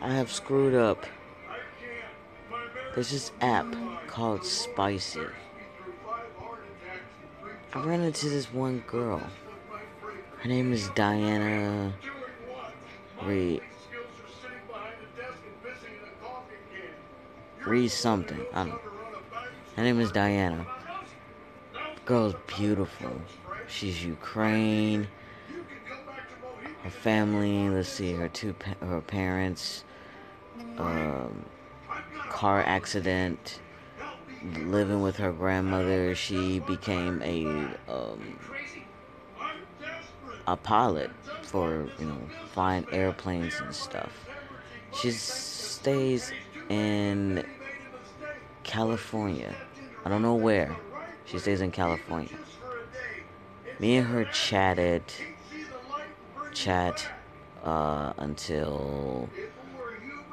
I have screwed up. There's this app called Spicy. I ran into this one girl. Her name is Diana Reed. Read something. I don't know. Her name is Diana. Girl's beautiful. She's Ukraine. Her family, let's see, her two her parents, um, car accident, living with her grandmother. She became a um, a pilot for you know flying airplanes and stuff. She stays in California. I don't know where. She stays in California. Me and her chatted, chat uh, until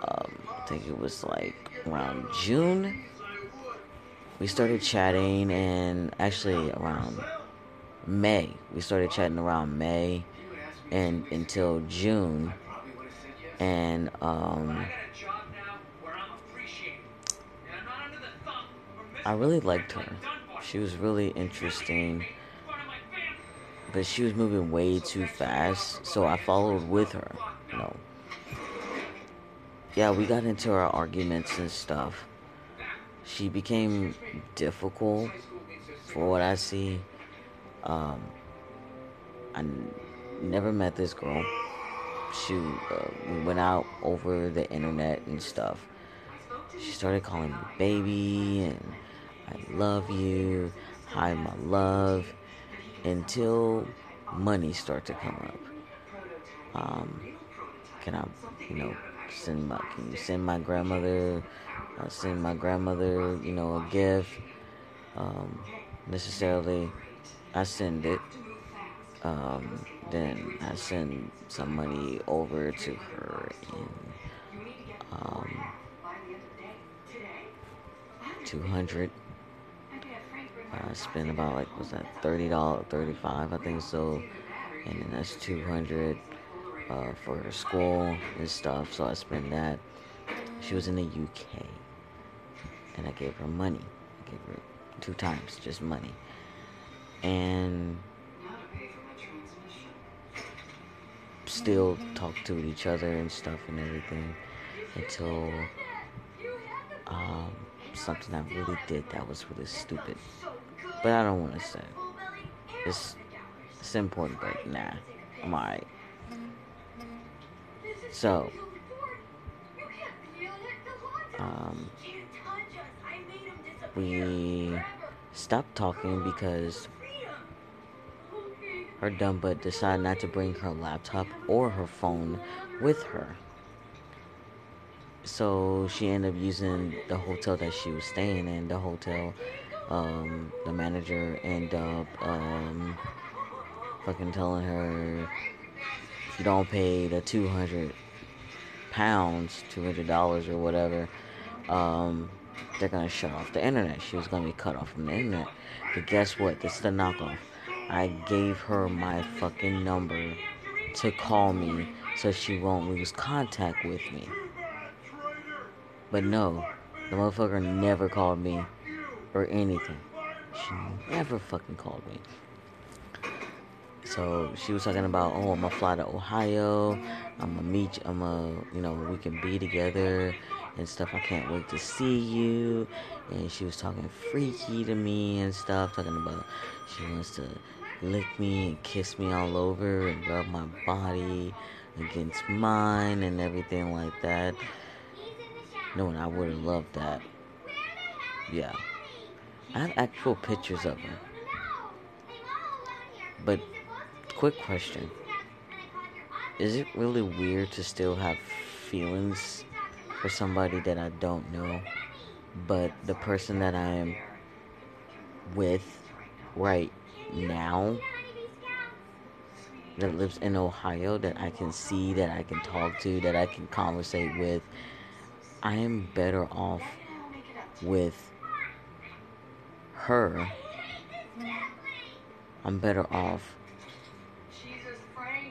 um, I think it was like around June. We started chatting, and actually around May. We started chatting around May, and until June, and um, I really liked her. She was really interesting. But she was moving way too fast, so I followed with her, you know. Yeah, we got into our arguments and stuff. She became difficult for what I see. Um, I n- never met this girl. She, uh, we went out over the internet and stuff. She started calling me baby and I love you, hi my love, until money start to come up. Um, can I, you know, send my, can you send my grandmother, uh, send my grandmother, you know, a gift? Um, necessarily, I send it. Um, then I send some money over to her in um, 200 I spent about like was that thirty dollars, thirty five, I think so, and then that's two hundred uh, for her school and stuff. So I spent that. She was in the UK, and I gave her money. I gave her two times just money, and still talk to each other and stuff and everything until um, something I really did that was really stupid. But I don't want to say. It's, it's important, but nah. I'm alright. So, um, we stopped talking because her dumb butt decided not to bring her laptop or her phone with her. So she ended up using the hotel that she was staying in. The hotel um, the manager end up um, fucking telling her if you don't pay the 200 pounds, $200 or whatever, um, they're gonna shut off the internet. She was gonna be cut off from the internet. But guess what? This is the knockoff. I gave her my fucking number to call me so she won't lose contact with me. But no, the motherfucker never called me or anything. She never fucking called me. So she was talking about, oh, I'm gonna fly to Ohio. I'm gonna meet. You, I'm gonna, you know, we can be together and stuff. I can't wait to see you. And she was talking freaky to me and stuff, talking about she wants to lick me and kiss me all over and rub my body against mine and everything like that. Knowing I would have loved that. Yeah. I have actual pictures of her. But, quick question. Is it really weird to still have feelings for somebody that I don't know, but the person that I am with right now that lives in Ohio that I can see, that I can talk to, that I can conversate with, I am better off with her, I'm better off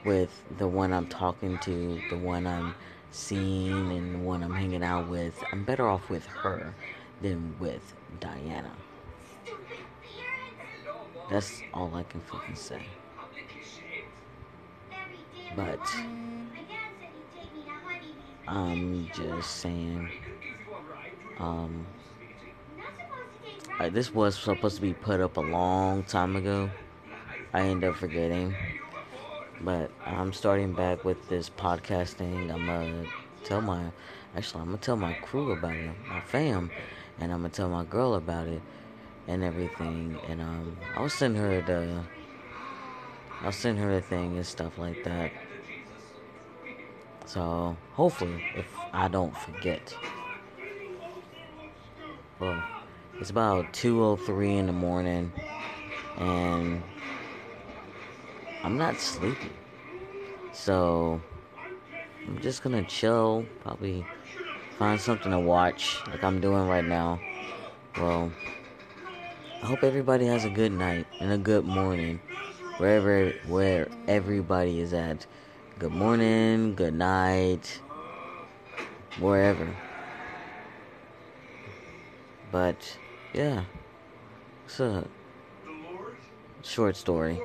with the one I'm talking to, the one I'm seeing, and the one I'm hanging out with, I'm better off with her than with Diana. That's all I can fucking say. But I'm just saying, um, this was supposed to be put up a long time ago. I ended up forgetting. But I'm starting back with this podcasting. I'm gonna tell my, actually, I'm gonna tell my crew about it, my fam, and I'm gonna tell my girl about it and everything. And um, I'll send her the, I'll send her the thing and stuff like that. So hopefully, if I don't forget. Well, it's about 2:03 in the morning, and I'm not sleepy. So I'm just gonna chill, probably find something to watch like I'm doing right now. Well, I hope everybody has a good night and a good morning wherever where everybody is at. Good morning, good night, wherever. But yeah, it's a short story.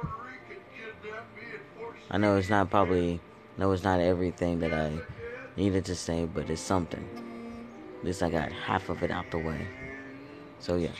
I know it's not probably, no, it's not everything that I needed to say, but it's something. At least I got half of it out the way. So yeah.